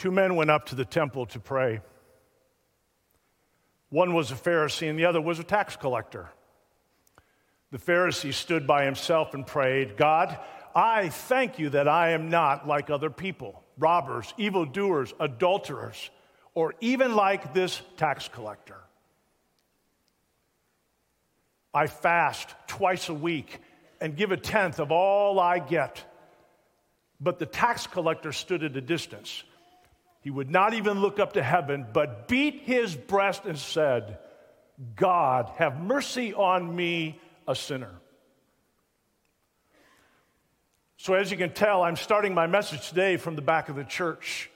Two men went up to the temple to pray. One was a Pharisee and the other was a tax collector. The Pharisee stood by himself and prayed, God, I thank you that I am not like other people, robbers, evildoers, adulterers, or even like this tax collector. I fast twice a week and give a tenth of all I get. But the tax collector stood at a distance. He would not even look up to heaven, but beat his breast and said, God, have mercy on me, a sinner. So, as you can tell, I'm starting my message today from the back of the church.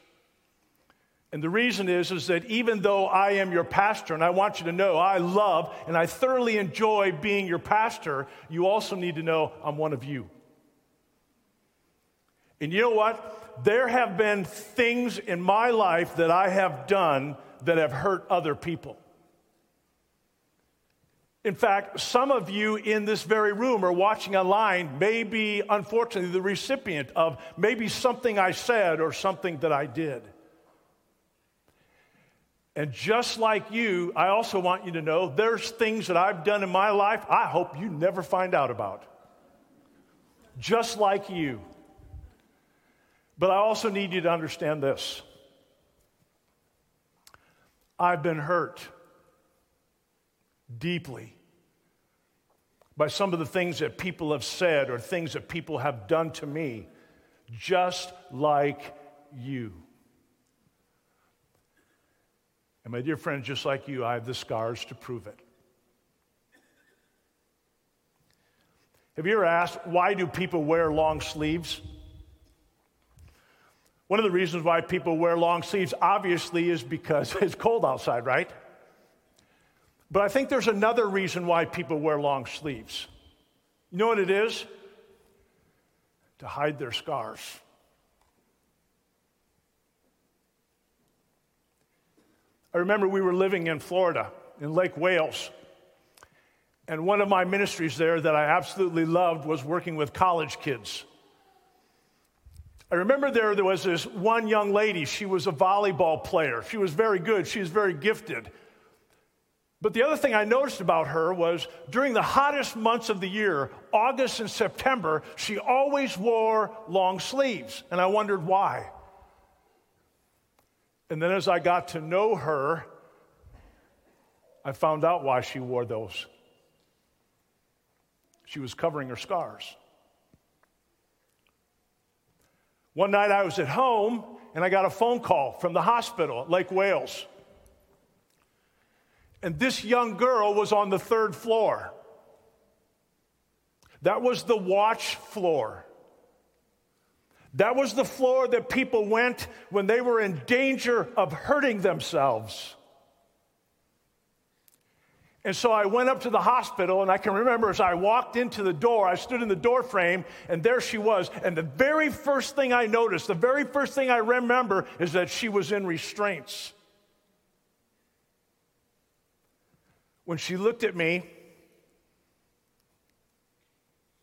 And the reason is, is that even though I am your pastor, and I want you to know I love and I thoroughly enjoy being your pastor, you also need to know I'm one of you. And you know what? There have been things in my life that I have done that have hurt other people. In fact, some of you in this very room or watching online may be, unfortunately, the recipient of maybe something I said or something that I did. And just like you, I also want you to know there's things that I've done in my life I hope you never find out about. Just like you. But I also need you to understand this I've been hurt deeply by some of the things that people have said or things that people have done to me, just like you. And my dear friends, just like you, I have the scars to prove it. Have you ever asked, why do people wear long sleeves? One of the reasons why people wear long sleeves, obviously, is because it's cold outside, right? But I think there's another reason why people wear long sleeves. You know what it is? To hide their scars. I remember we were living in Florida, in Lake Wales. And one of my ministries there that I absolutely loved was working with college kids. I remember there, there was this one young lady. She was a volleyball player. She was very good, she was very gifted. But the other thing I noticed about her was during the hottest months of the year, August and September, she always wore long sleeves. And I wondered why. And then as I got to know her, I found out why she wore those. She was covering her scars. One night I was at home and I got a phone call from the hospital at Lake Wales. And this young girl was on the third floor. That was the watch floor. That was the floor that people went when they were in danger of hurting themselves. And so I went up to the hospital, and I can remember as I walked into the door, I stood in the door frame, and there she was. And the very first thing I noticed, the very first thing I remember, is that she was in restraints. When she looked at me,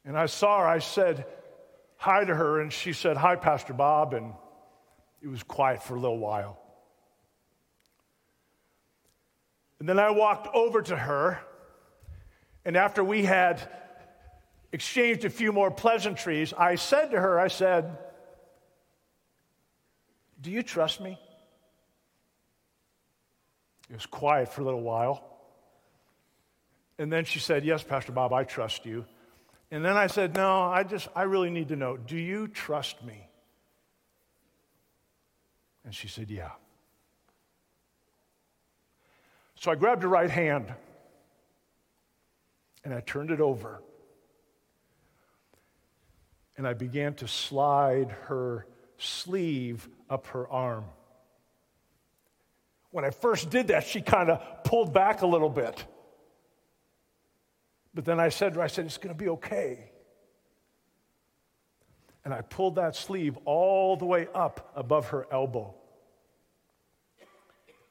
and I saw her, I said, hi to her, and she said, Hi, Pastor Bob, and it was quiet for a little while. And then I walked over to her, and after we had exchanged a few more pleasantries, I said to her, I said, Do you trust me? It was quiet for a little while. And then she said, Yes, Pastor Bob, I trust you. And then I said, No, I just, I really need to know do you trust me? And she said, Yeah. So I grabbed her right hand and I turned it over. And I began to slide her sleeve up her arm. When I first did that, she kind of pulled back a little bit. But then I said to her, I said, it's going to be okay. And I pulled that sleeve all the way up above her elbow.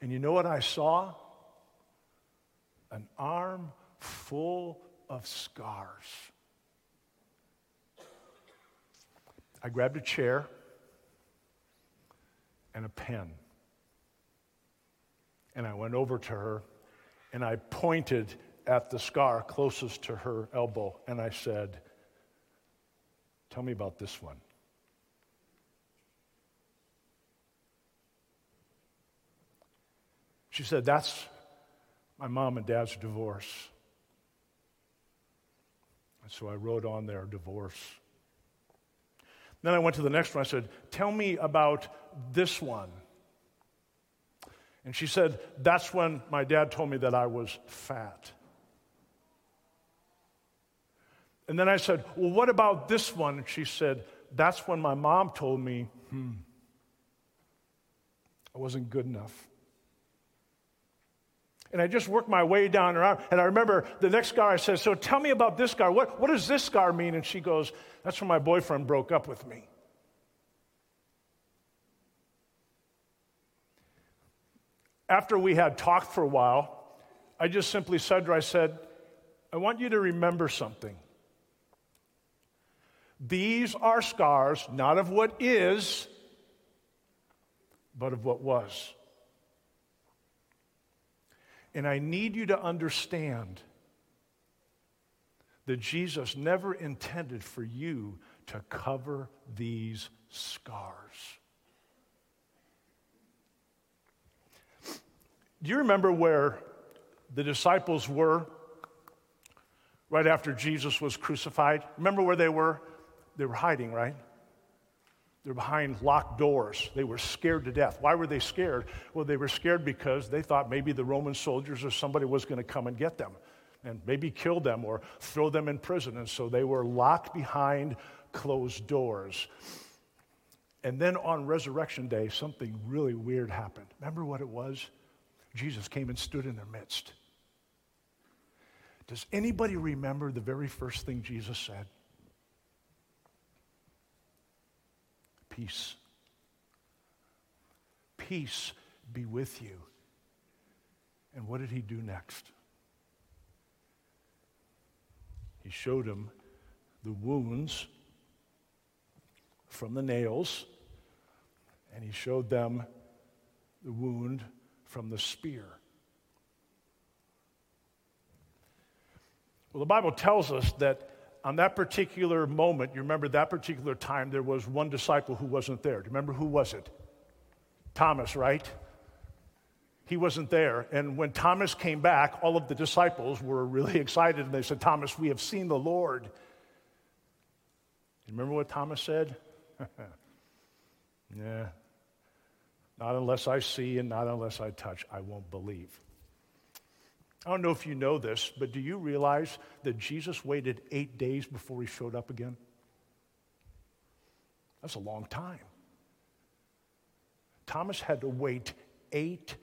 And you know what I saw? An arm full of scars. I grabbed a chair and a pen. And I went over to her and I pointed at the scar closest to her elbow and I said, Tell me about this one. She said, That's my mom and dad's divorce. And so I wrote on there, divorce. Then I went to the next one. I said, Tell me about this one. And she said, That's when my dad told me that I was fat. And then I said, Well, what about this one? And she said, That's when my mom told me, hmm, I wasn't good enough. And I just worked my way down her arm. And I remember the next guy I said, So tell me about this scar. What, what does this scar mean? And she goes, That's when my boyfriend broke up with me. After we had talked for a while, I just simply said to her, I said, I want you to remember something. These are scars, not of what is, but of what was. And I need you to understand that Jesus never intended for you to cover these scars. Do you remember where the disciples were right after Jesus was crucified? Remember where they were? They were hiding, right? They're behind locked doors. They were scared to death. Why were they scared? Well, they were scared because they thought maybe the Roman soldiers or somebody was going to come and get them and maybe kill them or throw them in prison. And so they were locked behind closed doors. And then on Resurrection Day, something really weird happened. Remember what it was? Jesus came and stood in their midst. Does anybody remember the very first thing Jesus said? Peace. Peace be with you. And what did he do next? He showed him the wounds from the nails, and he showed them the wound from the spear. Well, the Bible tells us that on that particular moment, you remember that particular time, there was one disciple who wasn't there. Do you remember who was it? Thomas, right? He wasn't there. And when Thomas came back, all of the disciples were really excited and they said, Thomas, we have seen the Lord. You remember what Thomas said? yeah. Not unless I see and not unless I touch, I won't believe. I don't know if you know this, but do you realize that Jesus waited eight days before he showed up again? That's a long time. Thomas had to wait eight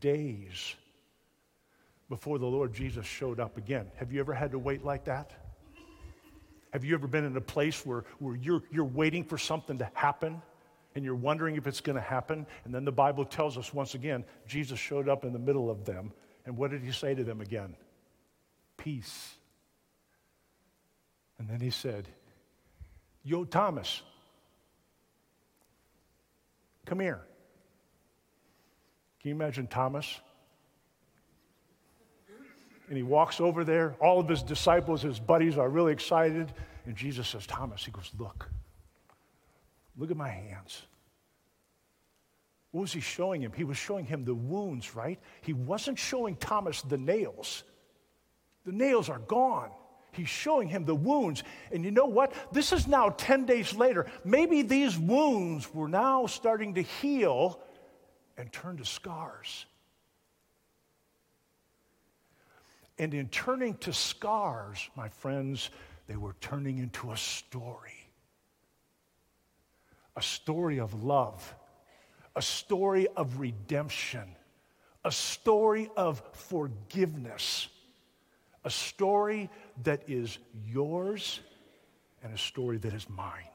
days before the Lord Jesus showed up again. Have you ever had to wait like that? Have you ever been in a place where, where you're, you're waiting for something to happen and you're wondering if it's going to happen? And then the Bible tells us once again, Jesus showed up in the middle of them and what did he say to them again? Peace. And then he said, Yo, Thomas, come here. Can you imagine Thomas? And he walks over there. All of his disciples, his buddies, are really excited. And Jesus says, Thomas, he goes, Look, look at my hands. What was he showing him? He was showing him the wounds, right? He wasn't showing Thomas the nails. The nails are gone. He's showing him the wounds. And you know what? This is now 10 days later. Maybe these wounds were now starting to heal and turn to scars. And in turning to scars, my friends, they were turning into a story a story of love a story of redemption, a story of forgiveness, a story that is yours and a story that is mine.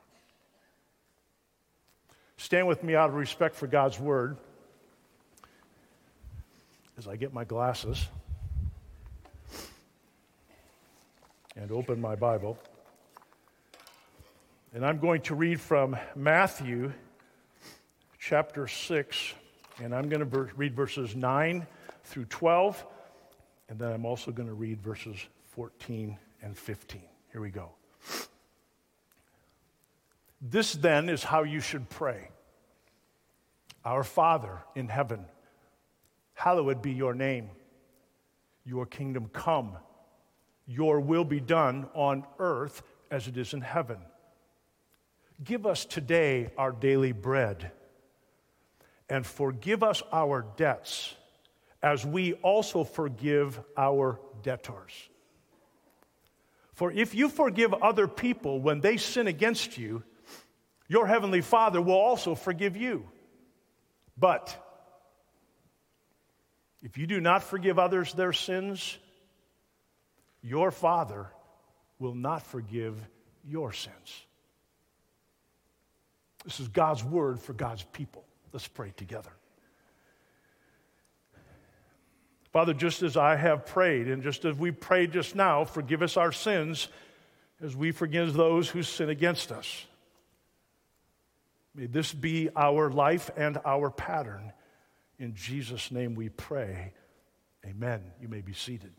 Stand with me out of respect for God's word as I get my glasses and open my Bible. And I'm going to read from Matthew chapter 6, and I'm going to read verses 9 through 12, and then I'm also going to read verses 14 and 15. Here we go. This then is how you should pray Our Father in heaven, hallowed be your name. Your kingdom come, your will be done on earth as it is in heaven. Give us today our daily bread, and forgive us our debts as we also forgive our debtors. For if you forgive other people when they sin against you, your heavenly Father will also forgive you. But if you do not forgive others their sins, your Father will not forgive your sins. This is God's word for God's people. Let's pray together. Father, just as I have prayed, and just as we prayed just now, forgive us our sins as we forgive those who sin against us. May this be our life and our pattern. In Jesus' name we pray. Amen. You may be seated.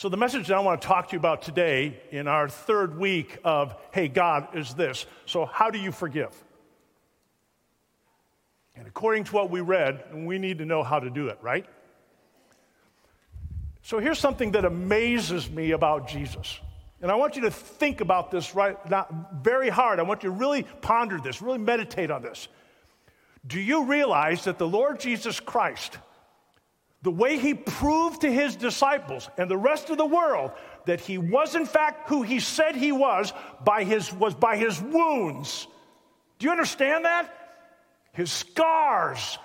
So, the message that I want to talk to you about today in our third week of Hey, God, is this. So, how do you forgive? And according to what we read, we need to know how to do it, right? So, here's something that amazes me about Jesus. And I want you to think about this right now very hard. I want you to really ponder this, really meditate on this. Do you realize that the Lord Jesus Christ the way he proved to his disciples and the rest of the world that he was in fact who he said he was by his was by his wounds. Do you understand that? His scars.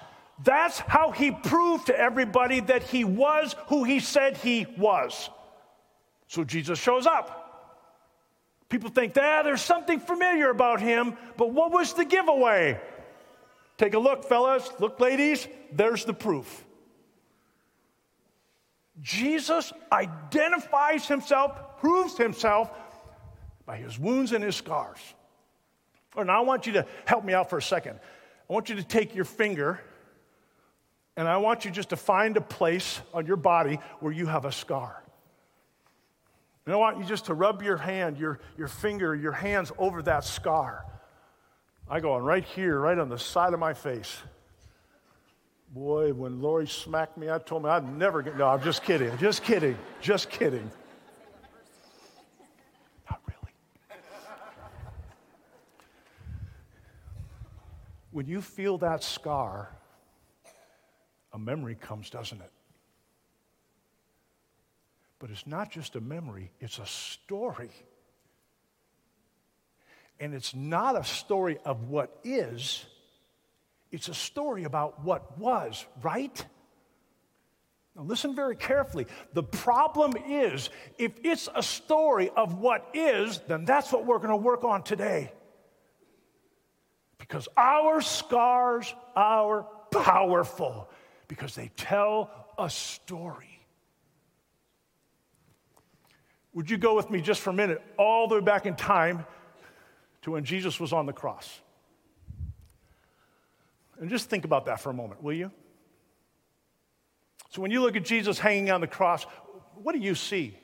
That's how he proved to everybody that he was who he said he was. So jesus shows up. People think ah, there's something familiar about him but what was the giveaway? Take a look fellas. Look ladies. There's the proof Jesus identifies himself, proves himself by his wounds and his scars. And I want you to help me out for a second. I want you to take your finger and I want you just to find a place on your body where you have a scar. And I want you just to rub your hand, your, your finger, your hands over that scar. I go on right here, right on the side of my face. Boy, when Lori smacked me, I told me I'd never get. No, I'm just kidding. Just kidding. Just kidding. Not really. When you feel that scar, a memory comes, doesn't it? But it's not just a memory, it's a story. And it's not a story of what is it's a story about what was, right? Now, listen very carefully. The problem is, if it's a story of what is, then that's what we're going to work on today. Because our scars are powerful, because they tell a story. Would you go with me just for a minute, all the way back in time to when Jesus was on the cross? And just think about that for a moment, will you? So, when you look at Jesus hanging on the cross, what do you see?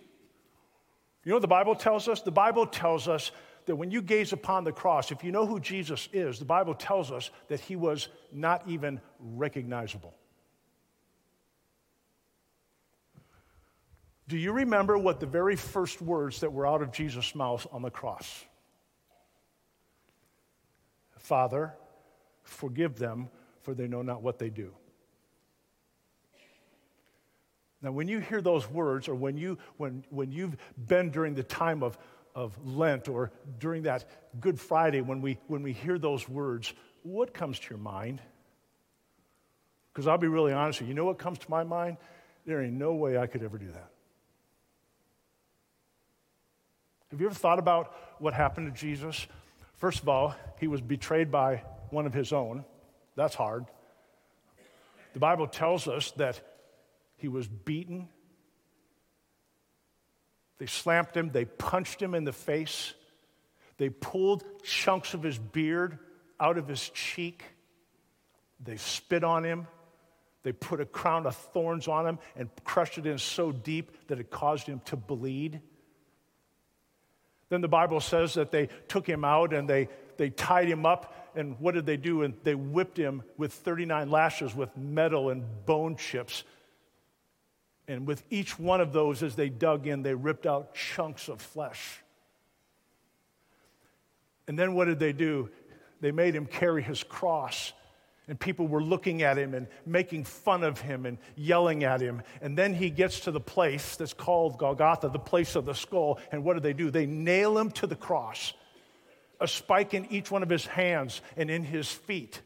You know what the Bible tells us? The Bible tells us that when you gaze upon the cross, if you know who Jesus is, the Bible tells us that he was not even recognizable. Do you remember what the very first words that were out of Jesus' mouth on the cross? Father, Forgive them, for they know not what they do. Now, when you hear those words, or when, you, when, when you've been during the time of, of Lent or during that Good Friday, when we, when we hear those words, what comes to your mind? Because I'll be really honest with you, you know what comes to my mind? There ain't no way I could ever do that. Have you ever thought about what happened to Jesus? First of all, he was betrayed by one of his own. That's hard. The Bible tells us that he was beaten, They slapped him, they punched him in the face, they pulled chunks of his beard out of his cheek, they spit on him. They put a crown of thorns on him and crushed it in so deep that it caused him to bleed. Then the Bible says that they took him out and they, they tied him up. And what did they do? And they whipped him with 39 lashes with metal and bone chips. And with each one of those, as they dug in, they ripped out chunks of flesh. And then what did they do? They made him carry his cross and people were looking at him and making fun of him and yelling at him. And then he gets to the place that's called Golgotha, the place of the skull. And what do they do? They nail him to the cross, a spike in each one of his hands and in his feet.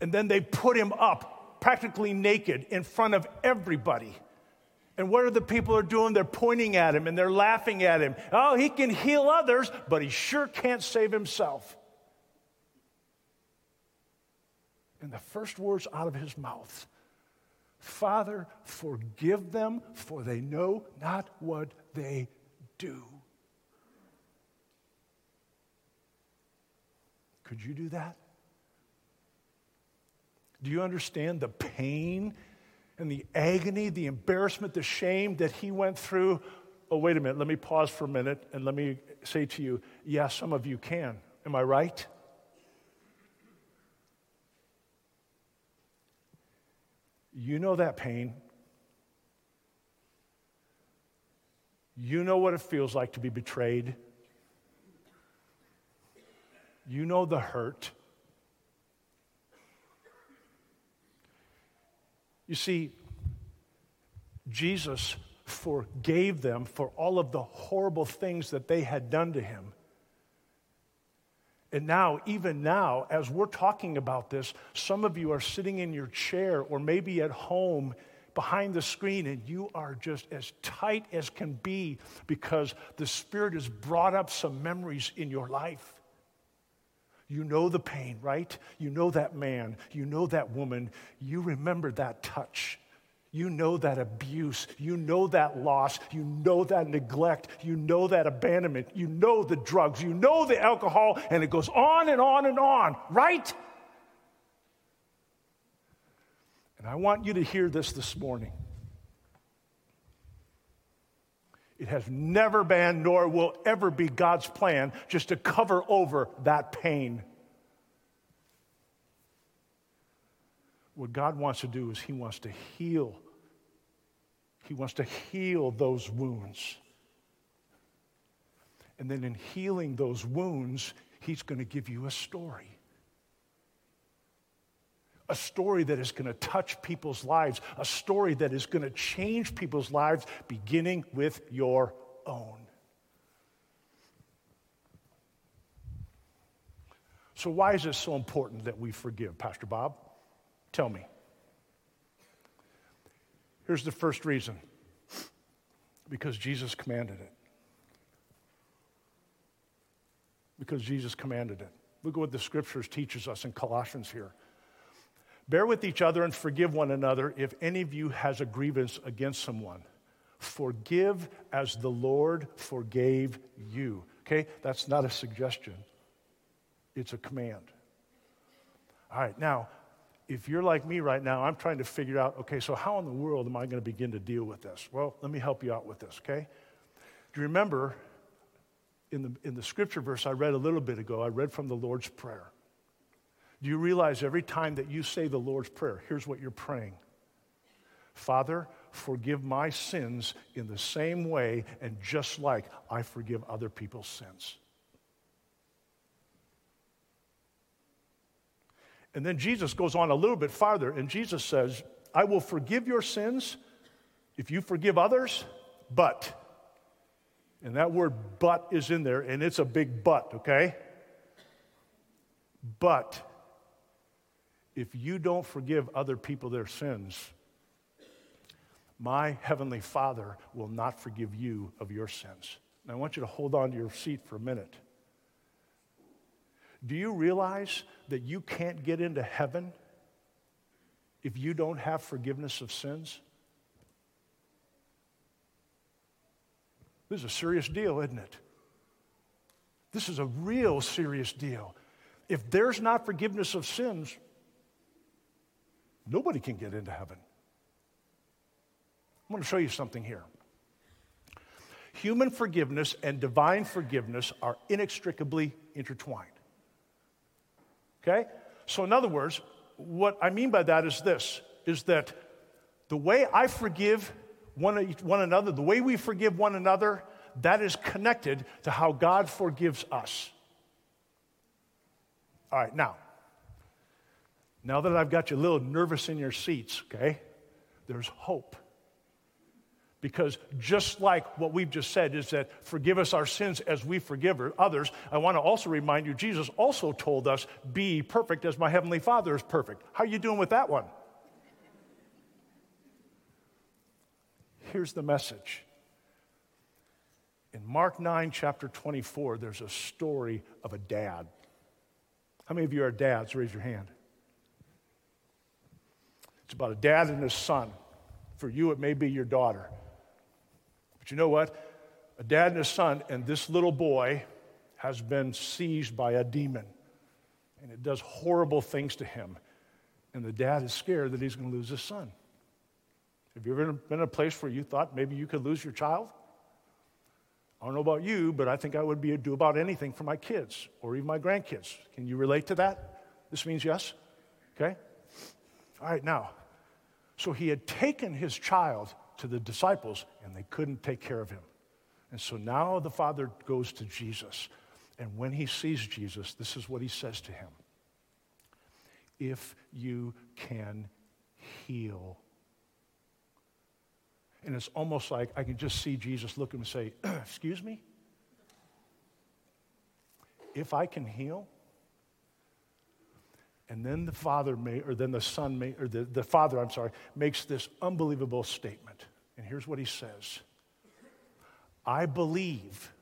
And then they put him up, practically naked, in front of everybody. And what are the people are doing? They're pointing at him and they're laughing at him. Oh, he can heal others, but he sure can't save himself. and the first words out of his mouth Father, forgive them, for they know not what they do. Could you do that? Do you understand the pain and the agony, the embarrassment, the shame that he went through? Oh, wait a minute. Let me pause for a minute and let me say to you, yes, yeah, some of you can. Am I right? You know that pain. You know what it feels like to be betrayed. You know the hurt. You see, Jesus forgave them for all of the horrible things that they had done to him. And now, even now, as we're talking about this, some of you are sitting in your chair or maybe at home behind the screen and you are just as tight as can be because the Spirit has brought up some memories in your life. You know the pain, right? You know that man. You know that woman. You remember that touch. You know that abuse. You know that loss. You know that neglect. You know that abandonment. You know the drugs. You know the alcohol. And it goes on and on and on, right? And I want you to hear this this morning. It has never been, nor will ever be God's plan just to cover over that pain. What God wants to do is He wants to heal. He wants to heal those wounds. And then in healing those wounds, He's going to give you a story. A story that is going to touch people's lives, a story that is going to change people's lives, beginning with your own. So, why is it so important that we forgive, Pastor Bob? Tell me. Here's the first reason because Jesus commanded it. Because Jesus commanded it. Look at what the scriptures teaches us in Colossians here. Bear with each other and forgive one another if any of you has a grievance against someone. Forgive as the Lord forgave you. Okay? That's not a suggestion, it's a command. All right, now, if you're like me right now, I'm trying to figure out okay, so how in the world am I going to begin to deal with this? Well, let me help you out with this, okay? Do you remember in the, in the scripture verse I read a little bit ago, I read from the Lord's Prayer. Do you realize every time that you say the Lord's Prayer, here's what you're praying Father, forgive my sins in the same way and just like I forgive other people's sins. And then Jesus goes on a little bit farther, and Jesus says, I will forgive your sins if you forgive others, but, and that word but is in there, and it's a big but, okay? But if you don't forgive other people their sins, my heavenly Father will not forgive you of your sins. Now, I want you to hold on to your seat for a minute. Do you realize that you can't get into heaven if you don't have forgiveness of sins? This is a serious deal, isn't it? This is a real serious deal. If there's not forgiveness of sins, nobody can get into heaven. I'm going to show you something here. Human forgiveness and divine forgiveness are inextricably intertwined. Okay? So, in other words, what I mean by that is this is that the way I forgive one, one another, the way we forgive one another, that is connected to how God forgives us. All right, now, now that I've got you a little nervous in your seats, okay, there's hope. Because just like what we've just said is that forgive us our sins as we forgive others, I want to also remind you Jesus also told us, be perfect as my heavenly Father is perfect. How are you doing with that one? Here's the message. In Mark 9, chapter 24, there's a story of a dad. How many of you are dads? Raise your hand. It's about a dad and his son. For you, it may be your daughter. But you know what? A dad and a son, and this little boy has been seized by a demon. And it does horrible things to him. And the dad is scared that he's going to lose his son. Have you ever been in a place where you thought maybe you could lose your child? I don't know about you, but I think I would be do about anything for my kids or even my grandkids. Can you relate to that? This means yes? Okay? All right, now. So he had taken his child to the disciples, and they couldn't take care of him. And so now the father goes to Jesus. And when he sees Jesus, this is what he says to him If you can heal. And it's almost like I can just see Jesus look at him and say, Excuse me? If I can heal? And then the father may, or then the son may, or the, the father, I'm sorry, makes this unbelievable statement. And here's what he says I believe,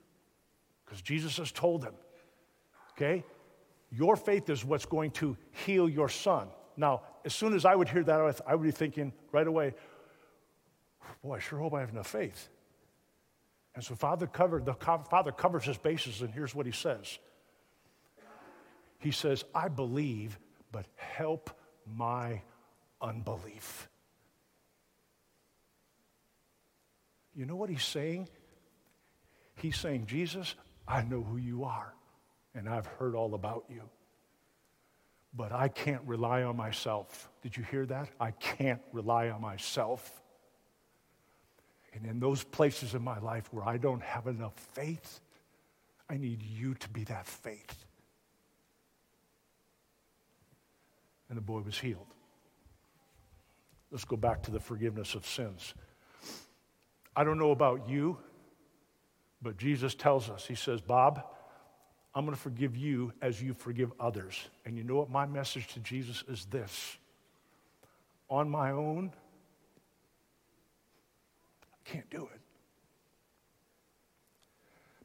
because Jesus has told him, okay, your faith is what's going to heal your son. Now, as soon as I would hear that, I would be thinking right away, boy, I sure hope I have enough faith. And so father covered, the father covers his bases, and here's what he says. He says, I believe, but help my unbelief. You know what he's saying? He's saying, Jesus, I know who you are, and I've heard all about you. But I can't rely on myself. Did you hear that? I can't rely on myself. And in those places in my life where I don't have enough faith, I need you to be that faith. And the boy was healed. Let's go back to the forgiveness of sins. I don't know about you, but Jesus tells us, He says, Bob, I'm going to forgive you as you forgive others. And you know what my message to Jesus is this on my own, I can't do it.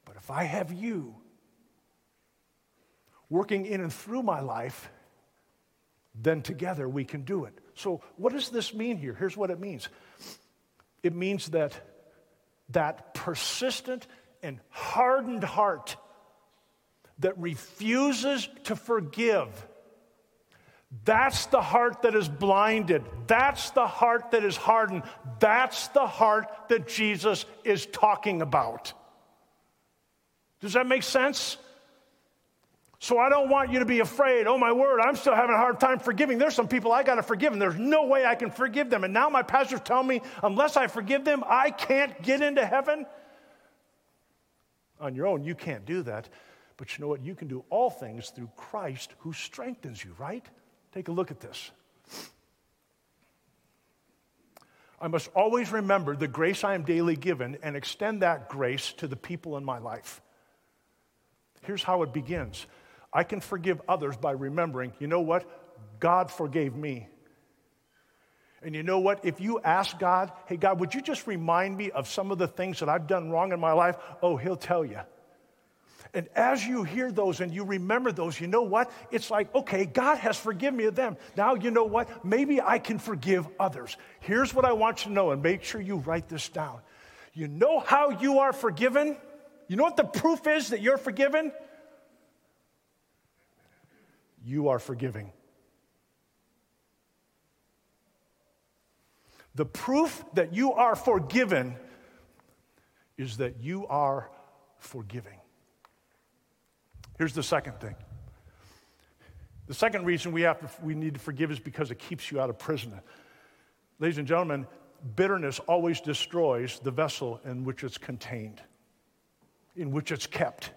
But if I have you working in and through my life, then together we can do it. So, what does this mean here? Here's what it means it means that that persistent and hardened heart that refuses to forgive. That's the heart that is blinded. That's the heart that is hardened. That's the heart that Jesus is talking about. Does that make sense? So I don't want you to be afraid. Oh, my word, I'm still having a hard time forgiving. There's some people I got to forgive, and there's no way I can forgive them. And now my pastor's telling me, unless I forgive them, I can't get into heaven. On your own, you can't do that. But you know what? You can do all things through Christ who strengthens you, right? Take a look at this. I must always remember the grace I am daily given and extend that grace to the people in my life. Here's how it begins I can forgive others by remembering, you know what? God forgave me. And you know what? If you ask God, hey, God, would you just remind me of some of the things that I've done wrong in my life? Oh, He'll tell you. And as you hear those and you remember those, you know what? It's like, okay, God has forgiven me of them. Now, you know what? Maybe I can forgive others. Here's what I want you to know, and make sure you write this down. You know how you are forgiven? You know what the proof is that you're forgiven? You are forgiving. The proof that you are forgiven is that you are forgiving. Here's the second thing. The second reason we, have to, we need to forgive is because it keeps you out of prison. Ladies and gentlemen, bitterness always destroys the vessel in which it's contained, in which it's kept.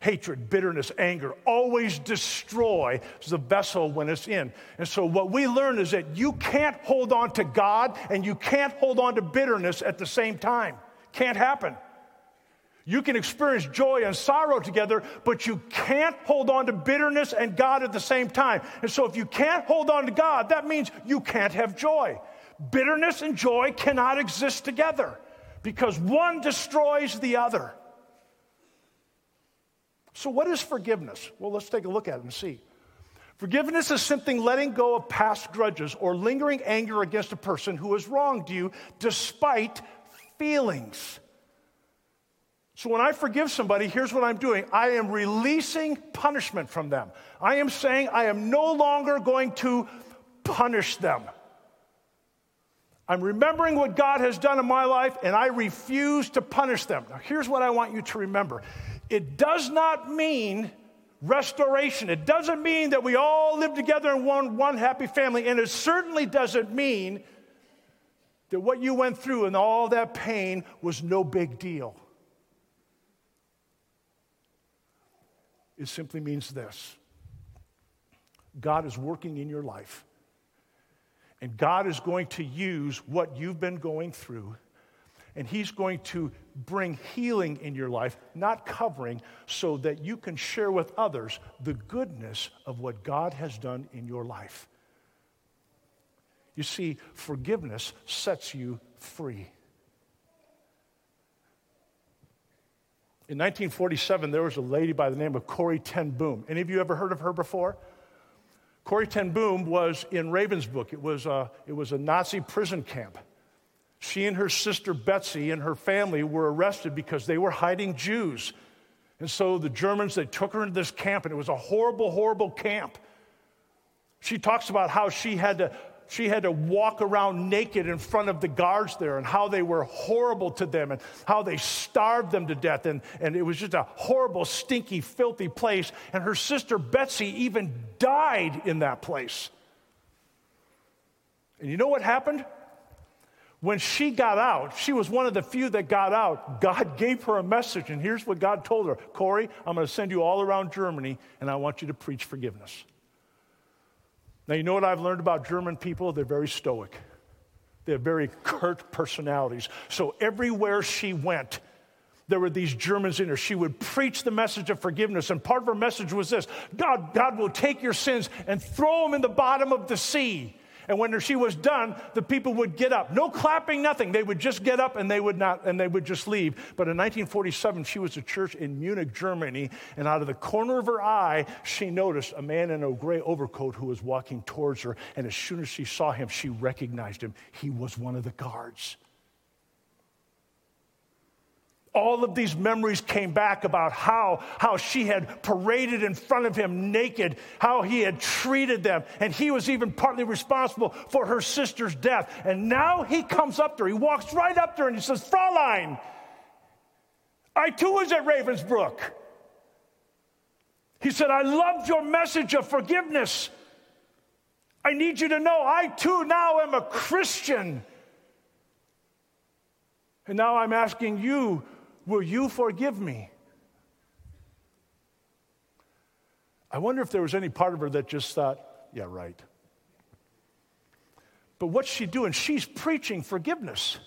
Hatred, bitterness, anger always destroy the vessel when it's in. And so, what we learn is that you can't hold on to God and you can't hold on to bitterness at the same time. Can't happen. You can experience joy and sorrow together, but you can't hold on to bitterness and God at the same time. And so, if you can't hold on to God, that means you can't have joy. Bitterness and joy cannot exist together because one destroys the other. So, what is forgiveness? Well, let's take a look at it and see. Forgiveness is simply letting go of past grudges or lingering anger against a person who has wronged you despite feelings. So when I forgive somebody, here's what I'm doing I am releasing punishment from them. I am saying I am no longer going to punish them. I'm remembering what God has done in my life and I refuse to punish them. Now, here's what I want you to remember it does not mean restoration. It doesn't mean that we all live together in one, one happy family. And it certainly doesn't mean that what you went through and all that pain was no big deal. It simply means this God is working in your life, and God is going to use what you've been going through. And he's going to bring healing in your life, not covering, so that you can share with others the goodness of what God has done in your life. You see, forgiveness sets you free. In 1947, there was a lady by the name of Corrie Ten Boom. Any of you ever heard of her before? Corrie Ten Boom was in Ravensbrück. It was, a, it was a Nazi prison camp. She and her sister Betsy and her family were arrested because they were hiding Jews. And so the Germans, they took her into this camp, and it was a horrible, horrible camp. She talks about how she had to she had to walk around naked in front of the guards there and how they were horrible to them and how they starved them to death. And, and it was just a horrible, stinky, filthy place. And her sister Betsy even died in that place. And you know what happened? When she got out, she was one of the few that got out. God gave her a message, and here's what God told her Corrie, I'm going to send you all around Germany, and I want you to preach forgiveness. Now, you know what I've learned about German people? They're very stoic, they have very curt personalities. So, everywhere she went, there were these Germans in her. She would preach the message of forgiveness, and part of her message was this God, God will take your sins and throw them in the bottom of the sea. And when she was done, the people would get up. No clapping, nothing. They would just get up and they would not, and they would just leave. But in 1947, she was at church in Munich, Germany, and out of the corner of her eye, she noticed a man in a gray overcoat who was walking towards her. And as soon as she saw him, she recognized him. He was one of the guards all of these memories came back about how, how she had paraded in front of him naked, how he had treated them, and he was even partly responsible for her sister's death. And now he comes up to her, he walks right up to her and he says, Fraulein, I too was at Ravensbrück. He said, I loved your message of forgiveness. I need you to know I too now am a Christian. And now I'm asking you Will you forgive me? I wonder if there was any part of her that just thought, yeah, right. But what's she doing? She's preaching forgiveness.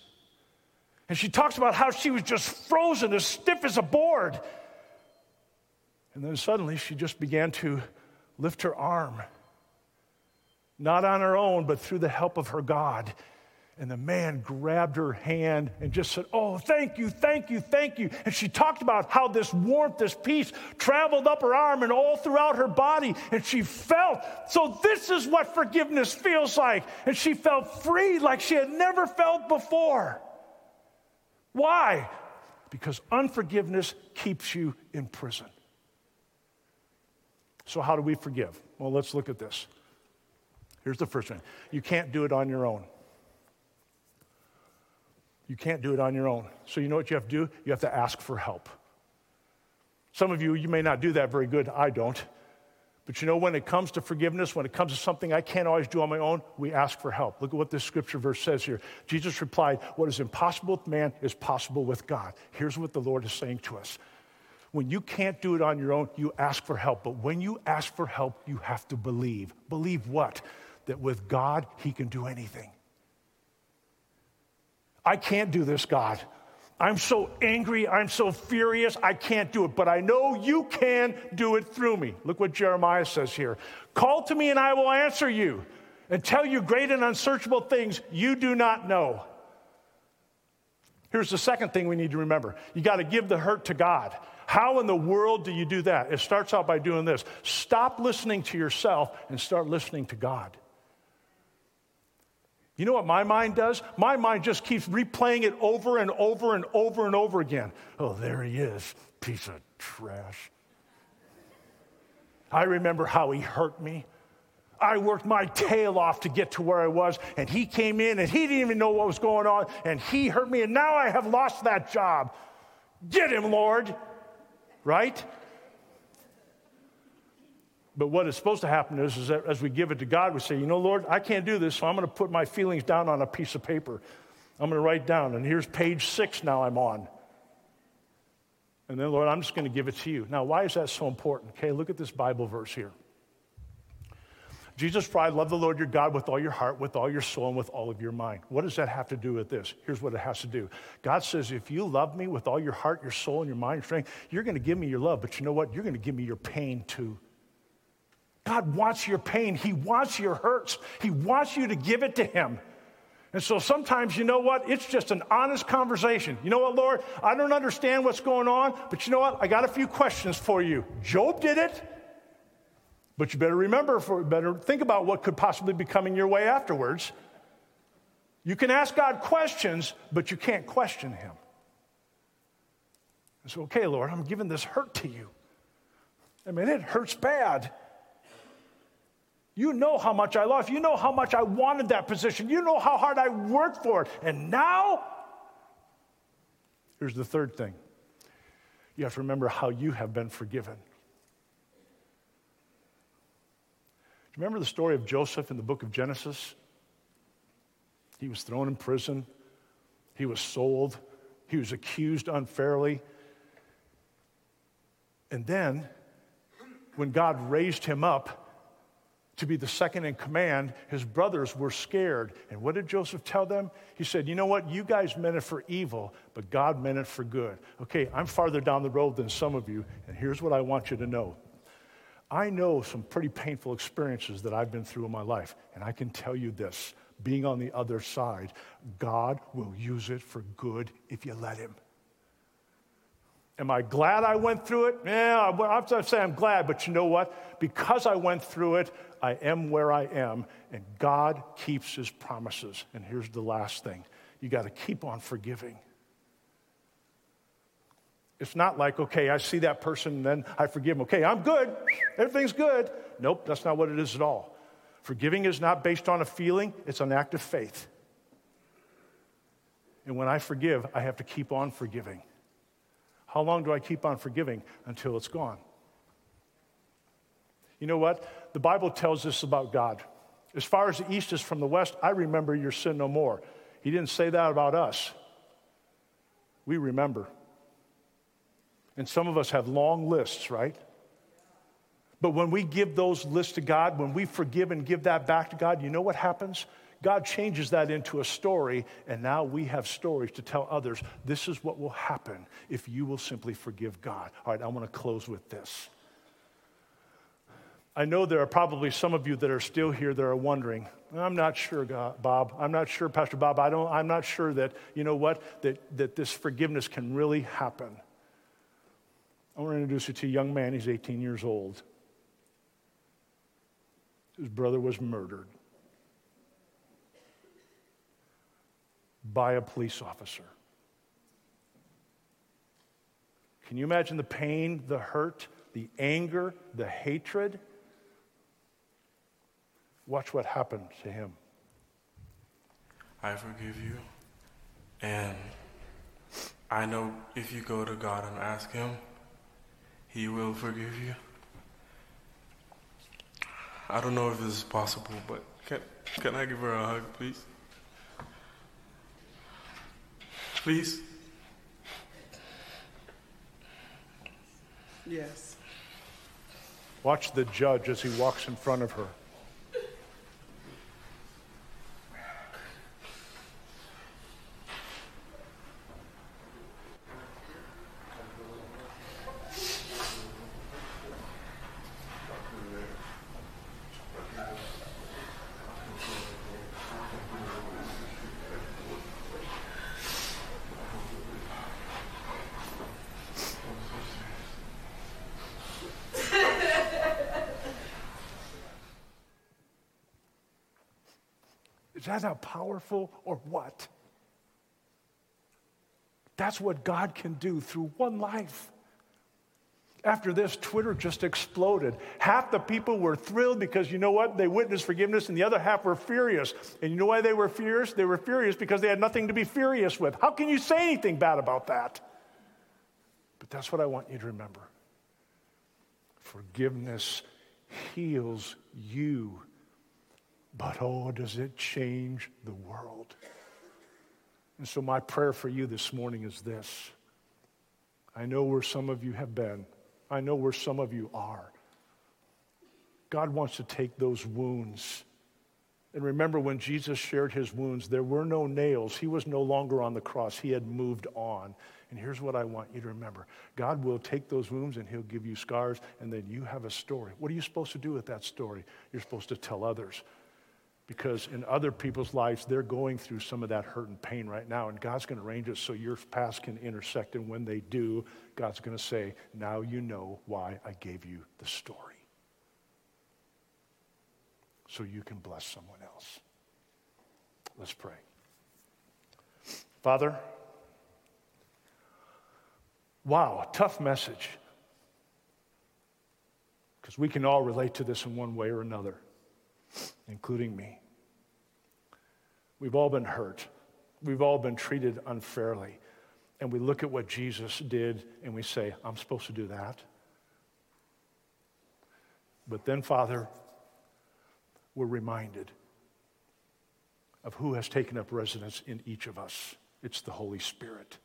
And she talks about how she was just frozen, as stiff as a board. And then suddenly she just began to lift her arm, not on her own, but through the help of her God. And the man grabbed her hand and just said, Oh, thank you, thank you, thank you. And she talked about how this warmth, this peace traveled up her arm and all throughout her body. And she felt, so this is what forgiveness feels like. And she felt free like she had never felt before. Why? Because unforgiveness keeps you in prison. So, how do we forgive? Well, let's look at this. Here's the first one you can't do it on your own. You can't do it on your own. So, you know what you have to do? You have to ask for help. Some of you, you may not do that very good. I don't. But you know, when it comes to forgiveness, when it comes to something I can't always do on my own, we ask for help. Look at what this scripture verse says here. Jesus replied, What is impossible with man is possible with God. Here's what the Lord is saying to us. When you can't do it on your own, you ask for help. But when you ask for help, you have to believe. Believe what? That with God, He can do anything. I can't do this, God. I'm so angry, I'm so furious, I can't do it, but I know you can do it through me. Look what Jeremiah says here Call to me, and I will answer you and tell you great and unsearchable things you do not know. Here's the second thing we need to remember you got to give the hurt to God. How in the world do you do that? It starts out by doing this stop listening to yourself and start listening to God. You know what my mind does? My mind just keeps replaying it over and over and over and over again. Oh, there he is, piece of trash. I remember how he hurt me. I worked my tail off to get to where I was, and he came in and he didn't even know what was going on, and he hurt me, and now I have lost that job. Get him, Lord. Right? But what is supposed to happen is, is that as we give it to God, we say, you know, Lord, I can't do this, so I'm going to put my feelings down on a piece of paper. I'm going to write down, and here's page six now I'm on. And then, Lord, I'm just going to give it to you. Now, why is that so important? Okay, look at this Bible verse here. Jesus cried, Love the Lord your God with all your heart, with all your soul, and with all of your mind. What does that have to do with this? Here's what it has to do God says, If you love me with all your heart, your soul, and your mind, strength, you're going to give me your love. But you know what? You're going to give me your pain too. God wants your pain. He wants your hurts. He wants you to give it to Him. And so sometimes, you know what? It's just an honest conversation. You know what, Lord? I don't understand what's going on, but you know what? I got a few questions for you. Job did it, but you better remember, for, better think about what could possibly be coming your way afterwards. You can ask God questions, but you can't question Him. So, okay, Lord, I'm giving this hurt to you. I mean, it hurts bad. You know how much I love. You know how much I wanted that position. You know how hard I worked for it. And now, here's the third thing you have to remember how you have been forgiven. Do you remember the story of Joseph in the book of Genesis? He was thrown in prison, he was sold, he was accused unfairly. And then, when God raised him up, to be the second in command, his brothers were scared. And what did Joseph tell them? He said, You know what? You guys meant it for evil, but God meant it for good. Okay, I'm farther down the road than some of you, and here's what I want you to know. I know some pretty painful experiences that I've been through in my life, and I can tell you this being on the other side, God will use it for good if you let Him. Am I glad I went through it? Yeah, I have to say I'm glad, but you know what? Because I went through it, I am where I am, and God keeps his promises. And here's the last thing you got to keep on forgiving. It's not like, okay, I see that person and then I forgive them. Okay, I'm good. Everything's good. Nope, that's not what it is at all. Forgiving is not based on a feeling, it's an act of faith. And when I forgive, I have to keep on forgiving. How long do I keep on forgiving? Until it's gone. You know what? The Bible tells us about God. As far as the east is from the west, I remember your sin no more. He didn't say that about us. We remember. And some of us have long lists, right? But when we give those lists to God, when we forgive and give that back to God, you know what happens? God changes that into a story, and now we have stories to tell others. This is what will happen if you will simply forgive God. All right, I want to close with this. I know there are probably some of you that are still here that are wondering, I'm not sure, God, Bob. I'm not sure, Pastor Bob. I don't, I'm not sure that, you know what, that, that this forgiveness can really happen. I want to introduce you to a young man. He's 18 years old. His brother was murdered by a police officer. Can you imagine the pain, the hurt, the anger, the hatred? Watch what happened to him. I forgive you. And I know if you go to God and ask Him, He will forgive you. I don't know if this is possible, but can, can I give her a hug, please? Please? Yes. Watch the judge as he walks in front of her. That not powerful or what? That's what God can do through one life. After this, Twitter just exploded. Half the people were thrilled because you know what? They witnessed forgiveness, and the other half were furious. And you know why they were furious? They were furious because they had nothing to be furious with. How can you say anything bad about that? But that's what I want you to remember forgiveness heals you but oh, does it change the world? And so, my prayer for you this morning is this I know where some of you have been, I know where some of you are. God wants to take those wounds. And remember, when Jesus shared his wounds, there were no nails. He was no longer on the cross. He had moved on. And here's what I want you to remember God will take those wounds and he'll give you scars, and then you have a story. What are you supposed to do with that story? You're supposed to tell others because in other people's lives, they're going through some of that hurt and pain right now. And God's going to arrange it so your past can intersect. And when they do, God's going to say, Now you know why I gave you the story. So you can bless someone else. Let's pray. Father, wow, tough message. Because we can all relate to this in one way or another, including me. We've all been hurt. We've all been treated unfairly. And we look at what Jesus did and we say, I'm supposed to do that. But then, Father, we're reminded of who has taken up residence in each of us. It's the Holy Spirit.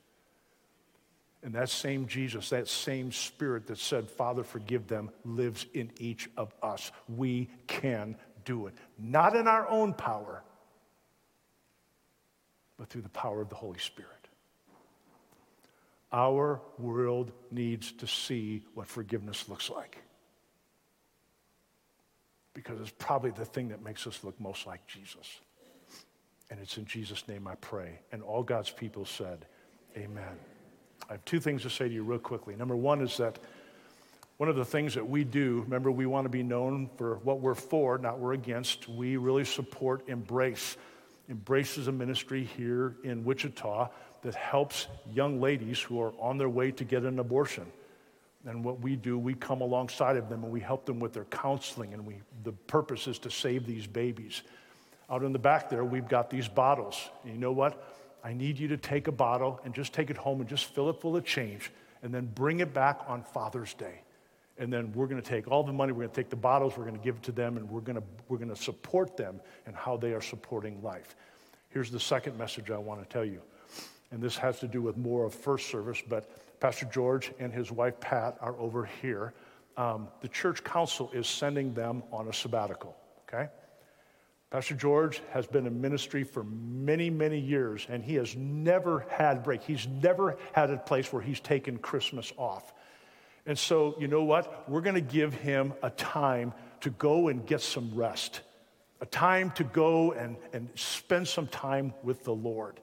And that same Jesus, that same Spirit that said, Father, forgive them, lives in each of us. We can do it. Not in our own power, but through the power of the Holy Spirit. Our world needs to see what forgiveness looks like. Because it's probably the thing that makes us look most like Jesus. And it's in Jesus' name I pray. And all God's people said, Amen. I have two things to say to you real quickly. Number one is that one of the things that we do, remember, we want to be known for what we're for, not we're against. We really support Embrace Embrace is a ministry here in Wichita that helps young ladies who are on their way to get an abortion. And what we do, we come alongside of them and we help them with their counseling, and we, the purpose is to save these babies. Out in the back there, we've got these bottles. And you know what? I need you to take a bottle and just take it home and just fill it full of change and then bring it back on Father's Day. And then we're going to take all the money, we're going to take the bottles, we're going to give it to them, and we're going to, we're going to support them and how they are supporting life. Here's the second message I want to tell you. And this has to do with more of first service, but Pastor George and his wife Pat are over here. Um, the church council is sending them on a sabbatical, okay? Pastor George has been in ministry for many, many years, and he has never had break. He's never had a place where he's taken Christmas off. And so, you know what? We're going to give him a time to go and get some rest, a time to go and, and spend some time with the Lord.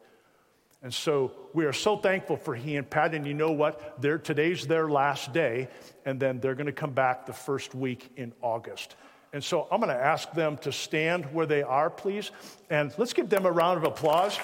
And so we are so thankful for he and Pat. And you know what? They're, today's their last day, and then they're going to come back the first week in August. And so I'm going to ask them to stand where they are, please. And let's give them a round of applause.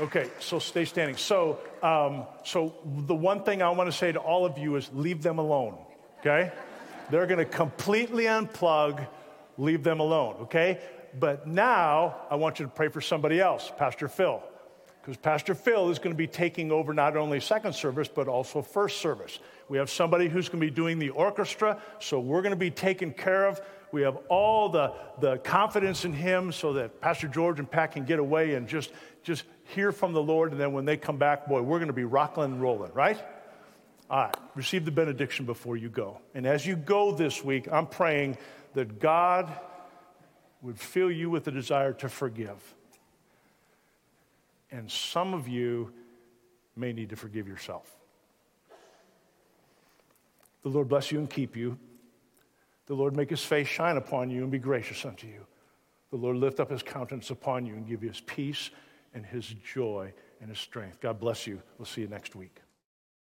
Okay, so stay standing. So, um, so the one thing I want to say to all of you is leave them alone. Okay, they're going to completely unplug. Leave them alone. Okay, but now I want you to pray for somebody else, Pastor Phil, because Pastor Phil is going to be taking over not only second service but also first service. We have somebody who's going to be doing the orchestra, so we're going to be taken care of. We have all the, the confidence in him so that Pastor George and Pat can get away and just, just hear from the Lord. And then when they come back, boy, we're going to be rocking and rolling, right? All right, receive the benediction before you go. And as you go this week, I'm praying that God would fill you with the desire to forgive. And some of you may need to forgive yourself. The Lord bless you and keep you. The Lord make his face shine upon you and be gracious unto you. The Lord lift up his countenance upon you and give you his peace and his joy and his strength. God bless you. We'll see you next week.